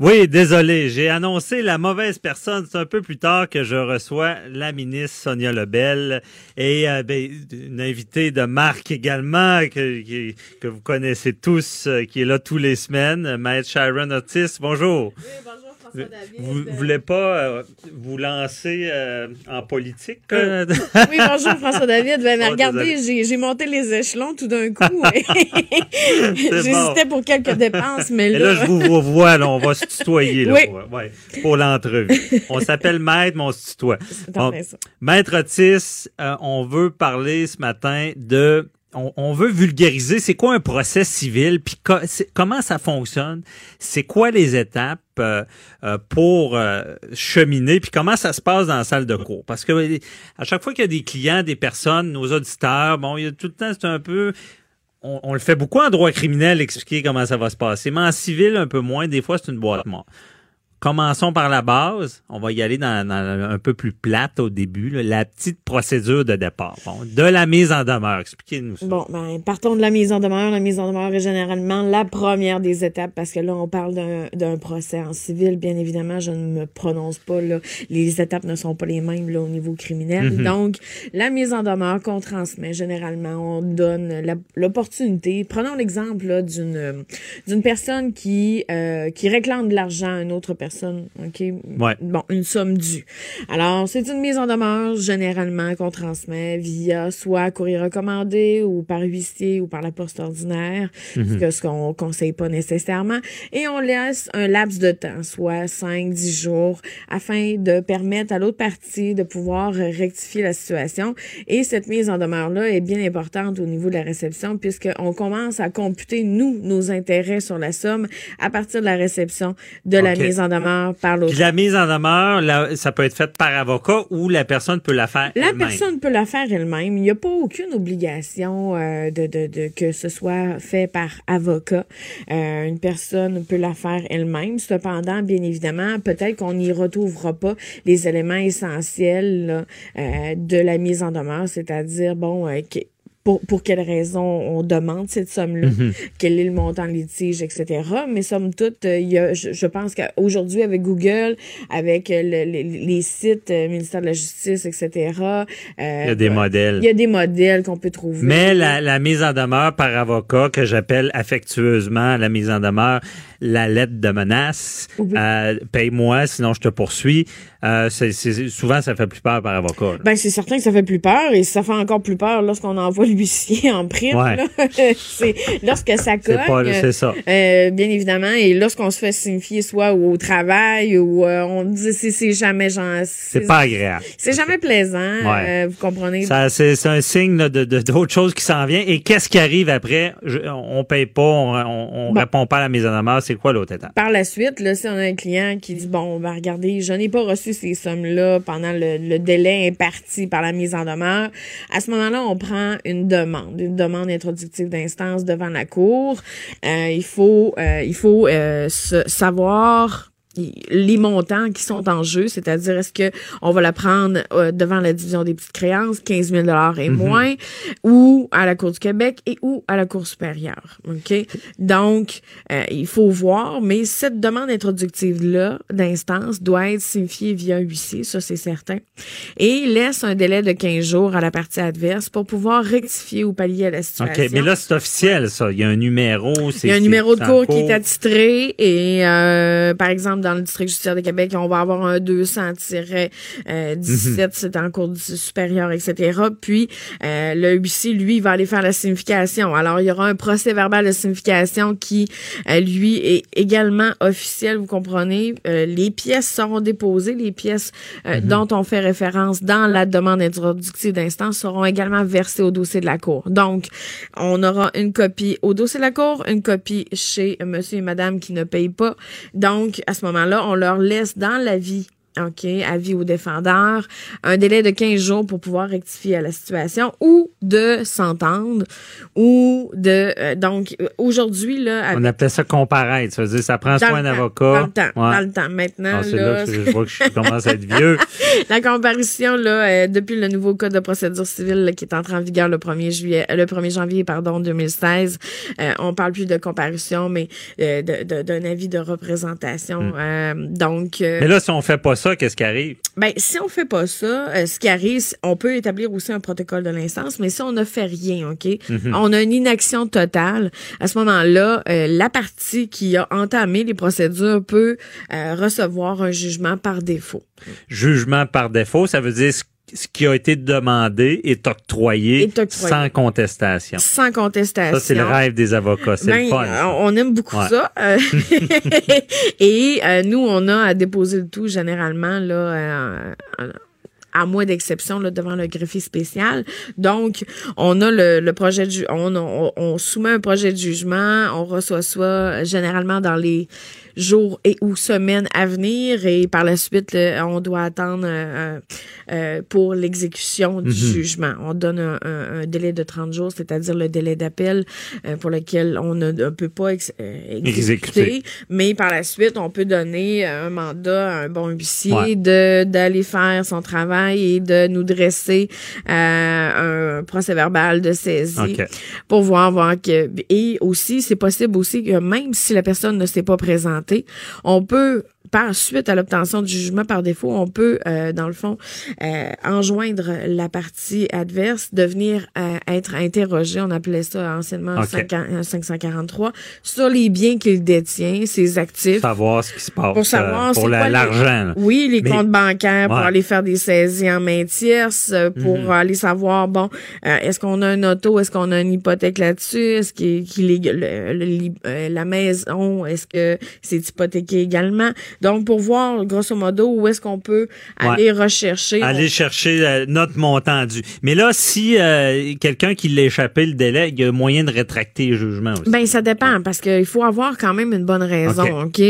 Oui, désolé, j'ai annoncé la mauvaise personne. C'est un peu plus tard que je reçois la ministre Sonia Lebel et euh, ben, une invitée de marque également que, que vous connaissez tous, euh, qui est là tous les semaines, Maître Sharon Otis. Bonjour. Vous ne voulez pas euh, vous lancer euh, en politique? euh? Oui, bonjour François David. Ben, mais Oh, regardez, j'ai j'ai monté les échelons tout d'un coup. J'hésitais pour quelques dépenses, mais Et là, là, je vous vois, là, on va se tutoyer là, Oui. pour, ouais, pour l'entrevue. On s'appelle Maître, mais on se tutoie. Bon, ça. Maître Otis, euh, on veut parler ce matin de... On, veut vulgariser c'est quoi un procès civil, puis comment ça fonctionne, c'est quoi les étapes euh, euh, pour euh, cheminer, puis comment ça se passe dans la salle de cours? Parce que à chaque fois qu'il y a des clients, des personnes, nos auditeurs, bon, il y a tout le temps, c'est un peu on, on le fait beaucoup en droit criminel, expliquer comment ça va se passer, mais en civil, un peu moins. Des fois, c'est une boîte mort. Commençons par la base. On va y aller dans, dans un peu plus plate au début, là, la petite procédure de départ. Bon, de la mise en demeure. Expliquez-nous ça. Bon, ben, partons de la mise en demeure. La mise en demeure est généralement la première des étapes parce que là, on parle d'un- d'un procès en civil. Bien évidemment, je ne me prononce pas, là. Les étapes ne sont pas les mêmes, là, au niveau criminel. Donc, la mise en demeure qu'on transmet, généralement, on donne l'opportunité. Prenons l'exemple, d'une personne qui, euh, qui réclame de l'argent à une autre personne, OK? Ouais. Bon, une somme due. Alors, c'est une mise en demeure, généralement, qu'on transmet via soit courrier recommandé ou par huissier ou par la poste ordinaire, ce que- ce qu'on conseille pas nécessairement. Et on laisse un laps de temps, soit 5, 10 jours, afin de permettre à l'autre partie de pouvoir rectifier la situation. Et cette mise en demeure-là est bien importante au niveau de la réception, puisqu'on commence à computer, nous, nos intérêts sur la somme à partir de la réception de la mise en demeure par l'autre Puis la mise en demeure, là, ça peut être fait par avocat ou la personne peut la faire La elle-même. personne peut la faire elle-même. Il n'y a pas aucune obligation euh, de, de, de que ce soit fait par avocat. Euh, une personne peut la faire elle-même. Cependant, bien évidemment, peut-être qu'on n'y retrouvera pas les éléments essentiels là, euh, de la mise en demeure, c'est-à-dire bon. Pour, pour quelle raison on demande cette somme-là, quel est le montant de litige, etc. Mais somme toute, euh, il y a, je, je pense qu'aujourd'hui, avec Google, avec euh, le- le- les sites euh, ministère de la Justice, etc., euh, Il y a des modèles. il y a des modèles qu'on peut trouver. Mais la, la mise en demeure par avocat, que j'appelle affectueusement la mise en demeure, la lettre de menace, Oui. euh, paye-moi, sinon je te poursuis. Euh, c'est, c'est- souvent, ça fait plus peur par avocat. là. Ben, c'est certain que ça fait plus peur et ça fait encore plus peur lorsqu'on envoie l'huissier en prime. Ouais. là. c'est lorsque ça c'est, cogne. pas, c'est ça. Euh, bien évidemment, et lorsqu'on se fait signifier soit au travail ou euh, on dit c'est, c'est jamais genre C'est pas agréable. c'est jamais plaisant, Ouais. euh, vous comprenez? Ça, c'est, c'est un signe là, de, de, d'autre chose qui s'en vient. Et qu'est-ce qui arrive après? Je- on paye pas, on, on, on Bon. répond pas à la mise en. C'est Par la suite, là, si on a un client qui dit bon, ben regardez, je n'ai pas reçu ces sommes-là pendant le, le délai imparti par la mise en demeure, à ce moment-là, on prend une demande, une demande introductive d'instance devant la cour. Euh, il faut, euh, il faut euh, savoir les montants qui sont en jeu, c'est-à-dire est-ce que on va la prendre euh, devant la division des petites créances, 15 000 dollars et moins, ou à la Cour du Québec et ou à la Cour supérieure. Ok, donc euh, il faut voir, mais cette demande introductive-là d'instance doit être signifiée via un huissier, ça c'est certain, et il laisse un délai de 15 jours à la partie adverse pour pouvoir rectifier ou pallier à la situation. OK, mais là, c'est officiel, ça. Il y a un numéro. c'est- Il y a un numéro de cours qui est attitré et, euh, par exemple, dans le district judiciaire de Québec, on va avoir un 200-17, Mhm. c'est en cours supérieur, etc. Puis, euh, le huissier, lui, il va aller faire la signification. Alors, il y aura un procès verbal de signification qui, euh, lui, est également officiel, vous comprenez. Euh, les pièces seront déposées, les pièces euh, dont on fait référence dans la demande introductive d'instance seront également versées au dossier de la Cour. Donc, on aura une copie au dossier de la Cour, une copie chez monsieur et madame qui ne payent pas. Donc, à ce moment-là, on leur laisse dans l'avis OK, avis au défendeur, un délai de 15 jours pour pouvoir rectifier la situation ou de s'entendre ou de euh, donc aujourd'hui là On appelait ça comparaître. Ça veut dire ça prend dans soit le un temps, avocat. dans le temps, Ouais. dans le temps. Maintenant Ah, là là, que je vois que je commence à être vieux. la comparution là euh, depuis le nouveau code de procédure civile là, qui est entré en vigueur le 1er juillet euh, le 1er janvier pardon 2016 euh, on parle plus de comparution mais euh, d'un avis de représentation Euh, donc. Mais là, si on fait pas ça, qu'est-ce qui arrive? ben, si on fait pas ça, euh, ce qui arrive, on peut établir aussi un protocole de l'instance, mais si on ne fait rien, OK? On a une inaction totale. À ce moment-là, euh, la partie qui a entamé les procédures peut euh, recevoir un jugement par défaut. Jugement par défaut, ça veut dire ce ce qui a été demandé est octroyé, Est octroyé. sans contestation. Sans contestation. Ça, c'est le rêve des avocats. C'est Ben, le fun. ça. on aime beaucoup Ouais. ça. Euh, et euh, nous, on a à déposer le tout généralement là. euh, à moins d'exception là, devant le greffier spécial. Donc, on a le, le projet de ju- on, on, on soumet un projet de jugement, on reçoit ça généralement dans les jours et ou semaines à venir et par la suite, là, on doit attendre euh, euh, pour l'exécution du jugement. On donne un, un- un délai de 30 jours, c'est-à-dire le délai d'appel euh, pour lequel on ne peut pas ex- euh, exécuter, Exécuter. mais par la suite, on peut donner un mandat à un bon huissier Ouais. de d'aller faire son travail et de nous dresser euh, un procès verbal de saisie OK. pour voir voir que et aussi c'est possible aussi que même si la personne ne s'est pas présentée, on peut par suite à l'obtention du jugement par défaut, on peut, euh, dans le fond, euh, enjoindre la partie adverse de venir euh, être interrogé, on appelait ça anciennement OK. 500 euh, 543, sur les biens qu'il détient, ses actifs. Savoir ce qui se passe Pour savoir euh, pour la- l'argent. Oui, les Mais- comptes bancaires pour aller faire des saisies en main tierce, euh, pour Mhm. aller savoir, bon, euh, est-ce qu'on a un auto, est-ce qu'on a une hypothèque là-dessus, est-ce qu'il est le- le- la maison, est-ce que c'est hypothéqué également? Donc, pour voir, grosso modo, où est-ce qu'on peut aller rechercher. Aller chercher euh, notre montant dû. Mais là, si euh, quelqu'un qui l'a échappé le délai, il y a moyen de rétracter le jugement aussi. Ben, ça dépend, parce qu'il faut avoir quand même une bonne raison, OK?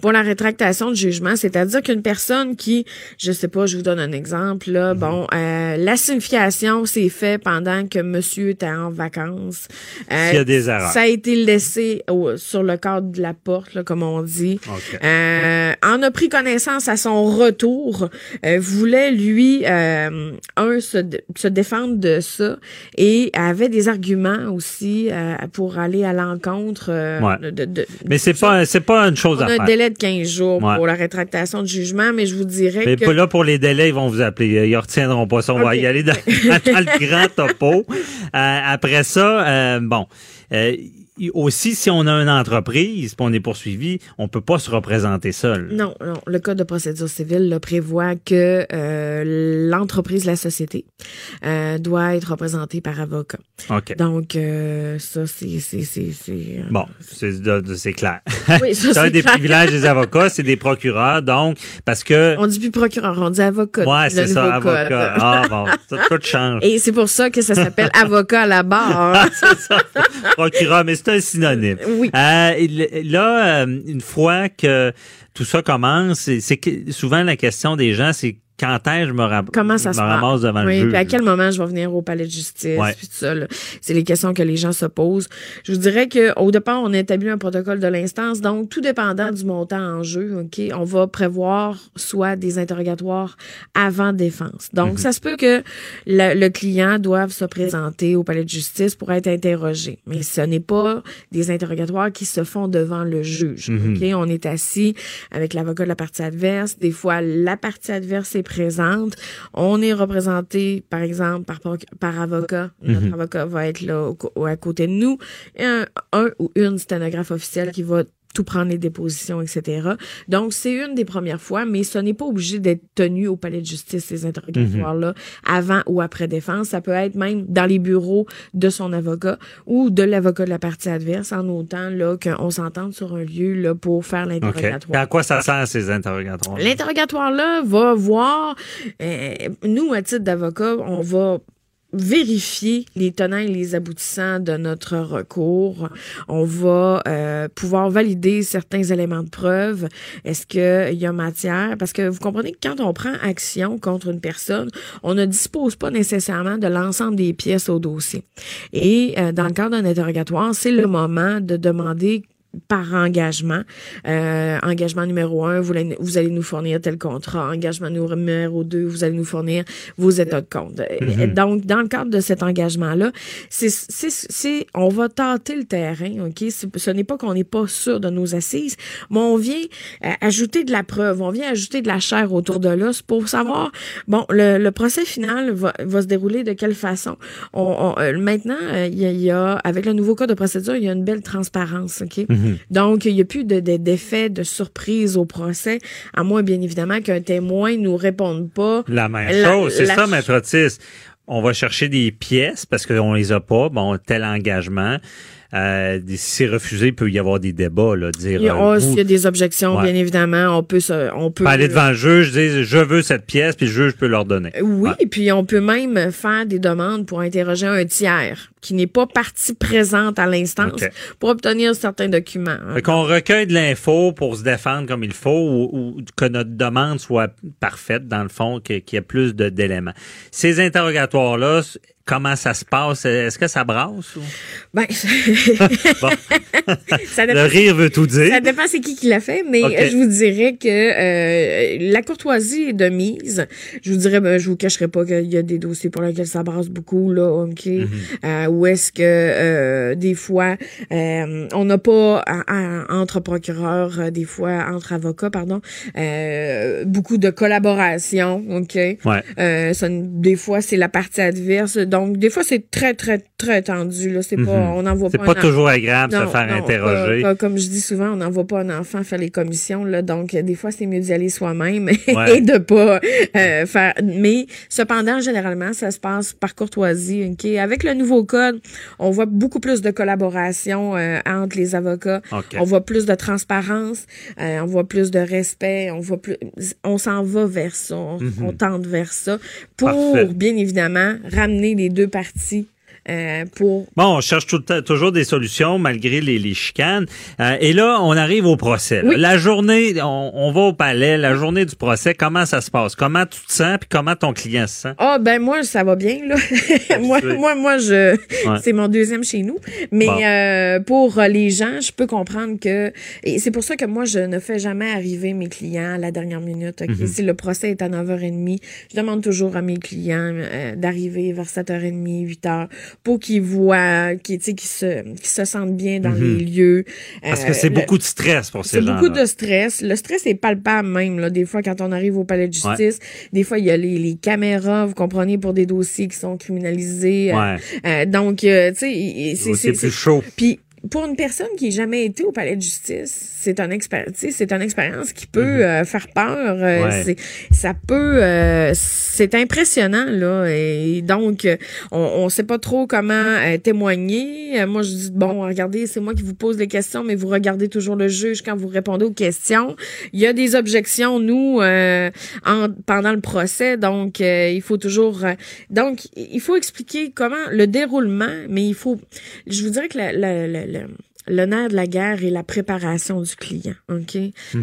Pour la rétractation de jugement, c'est-à-dire qu'une personne qui, je sais pas, je vous donne un exemple, là, bon, euh, la signification s'est fait pendant que monsieur était en vacances. Euh, S'il y a des erreurs. Ça a été laissé au- sur le cadre de la porte, là, comme on dit. OK. Euh, en a pris connaissance à son retour, euh, voulait lui euh, un se, se défendre de ça et avait des arguments aussi euh, pour aller à l'encontre euh, Ouais. de, de- de- Mais c'est pas c'est pas une chose on à a un faire. délai de 15 jours Ouais. pour la rétractation du jugement, mais je vous dirais Mais que là pour les délais, ils vont vous appeler. Ils retiendront pas ça. On va y aller dans, dans le grand topo. Euh, après ça, euh, bon. euh, aussi, si on a une entreprise, puis on est poursuivi, on peut pas se représenter seul. Non, non. Le code de procédure civile là, prévoit que euh, l'entreprise, la société, euh, doit être représentée par avocat. OK. Donc, euh, ça, c'est... c'est, c'est, c'est, Bon, c'est clair. Oui, ça, c'est des clair. privilèges des avocats, c'est des procureurs, donc, parce que... On dit plus procureur, on dit avocat. ouais, c'est ça, code. avocat. Ah, bon, ça, tout change. Et c'est pour ça que ça s'appelle avocat à la barre. c'est ça. Procureur, mais c'est un synonyme. Oui. Euh, là, euh, une fois que tout ça commence, c'est c'est que souvent la question des gens, c'est quand est-ce que je me, ra- Comment ça me se ramasse devant oui, le juge? puis à quel moment je vais venir au palais de justice, Ouais. puis tout ça. là? C'est les questions que les gens se posent. Je vous dirais que au départ, on a établi un protocole de l'instance, donc tout dépendant du montant en jeu, ok, on va prévoir soit des interrogatoires avant défense. Donc, ça se peut que le, le client doive se présenter au palais de justice pour être interrogé, mais ce n'est pas des interrogatoires qui se font devant le juge. Ok, on est assis avec l'avocat de la partie adverse. Des fois, la partie adverse est On est représenté, par exemple, par, par avocat. Notre avocat va être là au à côté de nous. Et un, un ou une sténographe officielle qui va tout prendre les dépositions, etc. Donc, c'est une des premières fois, mais ce n'est pas obligé d'être tenu au palais de justice, ces interrogatoires-là, avant ou après défense. Ça peut être même dans les bureaux de son avocat ou de l'avocat de la partie adverse, en autant là qu'on s'entende sur un lieu là, pour faire l'interrogatoire. À quoi ça sert, ces interrogatoires? L'interrogatoire-là va voir, euh, nous, à titre d'avocat, on va vérifier les tenants et les aboutissants de notre recours. On va euh, pouvoir valider certains éléments de preuve. Est-ce qu'il y a matière? Parce que vous comprenez que quand on prend action contre une personne, on ne dispose pas nécessairement de l'ensemble des pièces au dossier. Et euh, dans le cadre d'un interrogatoire, c'est le moment de demander par engagement. Euh, engagement numéro un, vous, allez- vous allez nous fournir tel contrat. Engagement numéro deux, vous allez nous fournir vos états de compte. Euh, Donc, dans le cadre de cet engagement-là, c'est, c'est, c'est, on va tâter le terrain, OK? Ce n'est pas qu'on n'est pas sûr de nos assises, mais on vient euh, ajouter de la preuve, on vient ajouter de la chair autour de l'os pour savoir, bon, le, le procès final va, va se dérouler de quelle façon? On, on- euh, maintenant, euh, il y, a, il y a, avec le nouveau code de procédure, il y a une belle transparence, OK? Donc, il n'y a plus de, de, d'effet de surprise au procès, à moins, bien évidemment, qu'un témoin nous réponde pas. La même La- chose, c'est ça, Maître Otis. On va chercher des pièces parce qu'on les a pas. Bon, tel engagement. Euh, si c'est refusé, il peut y avoir des débats, là, dire. Il y a, euh, oh, vous- y a des objections, Ouais. bien évidemment, on peut se, on peut aller devant le juge, dire je veux cette pièce, puis le juge peut leur donner. Oui, Ouais. puis on peut même faire des demandes pour interroger un tiers qui n'est pas partie présente à l'instance pour obtenir certains documents. hein. Qu'on recueille de l'info pour se défendre comme il faut ou, ou que notre demande soit parfaite, dans le fond, qu'il y ait plus d'éléments. Ces interrogatoires-là, comment ça se passe? Est-ce que ça brasse? Ou? Ben, le rire veut tout dire. Ça dépend c'est qui qui l'a fait, mais je vous dirais que euh, la courtoisie est de mise. Je vous dirais, ben, je vous cacherai pas qu'il y a des dossiers pour lesquels ça brasse beaucoup, là, OK? Mm-hmm. Euh, où est-ce que euh, des fois, on n'a pas à- à- entre procureurs, des fois entre avocats, pardon, beaucoup de collaboration, OK? Ouais. Ça, des fois, c'est la partie adverse. Donc, des fois, c'est très, très, très tendu. Là. C'est pas, on n'envoie Mm-hmm. C'est pas, un toujours agréable de se faire non, interroger. pas- pas- comme je dis souvent, on n'envoie pas un enfant faire les commissions. Là, donc, des fois, c'est mieux d'y aller soi-même Ouais. et de pas euh, faire. Mais cependant, généralement, ça se passe par courtoisie. ok? Avec le nouveau code, on voit beaucoup plus de collaboration euh, entre les avocats. On voit plus de transparence, euh, on voit plus de respect, on voit plus, on s'en va vers ça, on, on tente vers ça pour Mhm. Parfait. bien évidemment ramener les deux parties euh, pour Bon, on cherche tout toujours des solutions malgré les, les chicanes. Euh, et là, on arrive au procès. Oui. La journée, on, on va au palais, la journée du procès, comment ça se passe? Comment tu te sens, puis comment ton client se sent? Ah ben moi ça va bien là. moi moi moi je Ouais. c'est mon deuxième chez nous. Mais Bon. euh, pour les gens, je peux comprendre que et c'est pour ça que moi je ne fais jamais arriver mes clients à la dernière minute. Mhm. Si le procès est à 9h30, je demande toujours à mes clients euh, d'arriver vers 7h30, 8h pour qu'ils voient qu'ils tu sais, qu'ils se qu'ils se sentent bien dans les lieux. Mhm. Parce Euh, que c'est beaucoup de stress pour ces c'est gens-là. beaucoup de stress. Le stress est palpable même. Là. Des fois, quand on arrive au palais de justice, des fois, il y a les, les caméras, vous comprenez, pour des dossiers qui sont criminalisés. Euh, Ouais. euh, donc, euh, tu sais, c'est... C'est c'est- plus chaud. Puis, pour une personne qui n'a jamais été au palais de justice, c'est un c'est une expérience qui peut euh, faire peur. euh. Ouais. ça peut, euh, c'est impressionnant là. Et donc, euh, on, on sait pas trop comment euh, témoigner. Moi, je dis bon, regardez, c'est moi qui vous pose les questions, mais vous regardez toujours le juge quand vous répondez aux questions. Il y a des objections nous euh, en, pendant le procès, donc euh, il faut toujours, euh, donc il faut expliquer comment le déroulement, mais il faut, je vous dirais que la, la, la, la- le nerf de la guerre est la préparation du client, ok?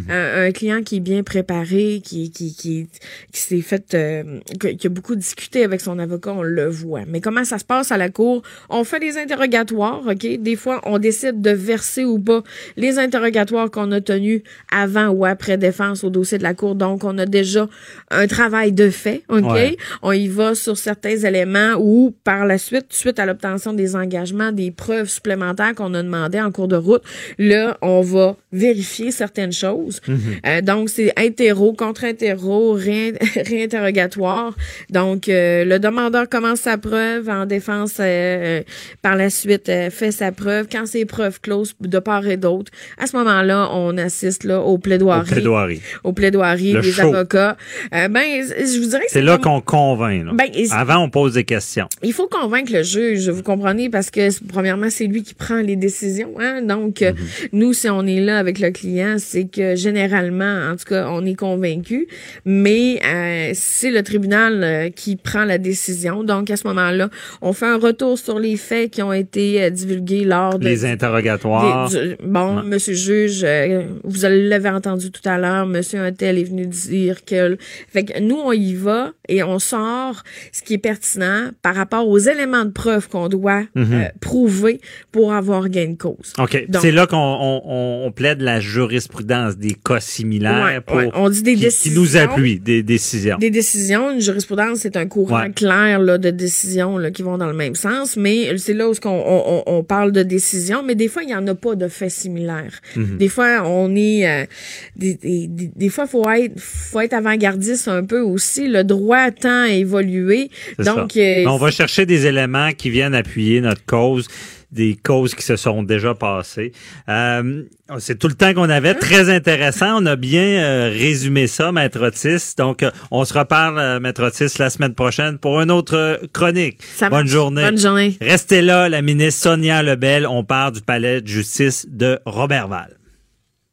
un, un client qui est bien préparé, qui qui qui, qui s'est fait, euh, qui qui a beaucoup discuté avec son avocat, on le voit. Mais comment ça se passe à la cour? On fait des interrogatoires, ok? Des fois, on décide de verser ou pas les interrogatoires qu'on a tenus avant ou après défense au dossier de la cour. Donc, on a déjà un travail de fait, ok? Ouais. On y va sur certains éléments ou par la suite, suite à l'obtention des engagements, des preuves supplémentaires qu'on a demandées en cours de route. Là, on va vérifier certaines choses. Mhm. Euh, donc, c'est interro, contre-interro, ré- réinterrogatoire. Donc, euh, le demandeur commence sa preuve en défense euh, par la suite fait sa preuve. Quand c'est preuve close de part et d'autre, à ce moment-là, on assiste là au Au plaidoirie, plaidoirie. au plaidoirie Le des show. avocats. Ben, je vous dirais que C'est là comme- qu'on convainc. là. Ben, Avant, on pose des questions. il faut convaincre le juge, vous comprenez, parce que premièrement, c'est lui qui prend les décisions. Hein? Donc, euh, nous, si on est là avec le client, c'est que généralement, en tout cas, on est convaincu, mais euh, c'est le tribunal euh, qui prend la décision. Donc, à ce moment-là, on fait un retour sur les faits qui ont été euh, divulgués lors de Les interrogatoires. des- du- bon, Ouais. monsieur le juge, euh, vous l'avez entendu tout à l'heure, monsieur Untel est venu dire que... Fait que nous, on y va et on sort ce qui est pertinent par rapport aux éléments de preuve qu'on doit Mhm. prouver pour avoir gain de cause. OK. C'est là qu'on on, on- plaide la jurisprudence des cas similaires Ouais, pour, ouais. On dit des qui, qui décisions. nous appuient, des décisions. Des décisions, une jurisprudence, c'est un courant Ouais. clair là, de décisions là, qui vont dans le même sens, mais c'est là où on, on, on parle de décisions, mais des fois, il n'y en a pas de faits similaires. Mhm. Des fois, on est... euh, des, des, des, des fois, il faut être, faut être avant-gardiste un peu aussi. Le droit tend à évoluer. Donc, euh, on va chercher des éléments qui viennent appuyer notre cause des causes qui se sont déjà passées. Euh, c'est tout le temps qu'on avait. Très intéressant. On a bien euh, résumé ça, Maître Otis. Donc, euh, on se reparle, euh, Maître Otis, la semaine prochaine pour une autre euh, chronique. ça Bonne marche. journée. Bonne journée. Restez là, la ministre Sonia Lebel. On part du palais de justice de Robertval.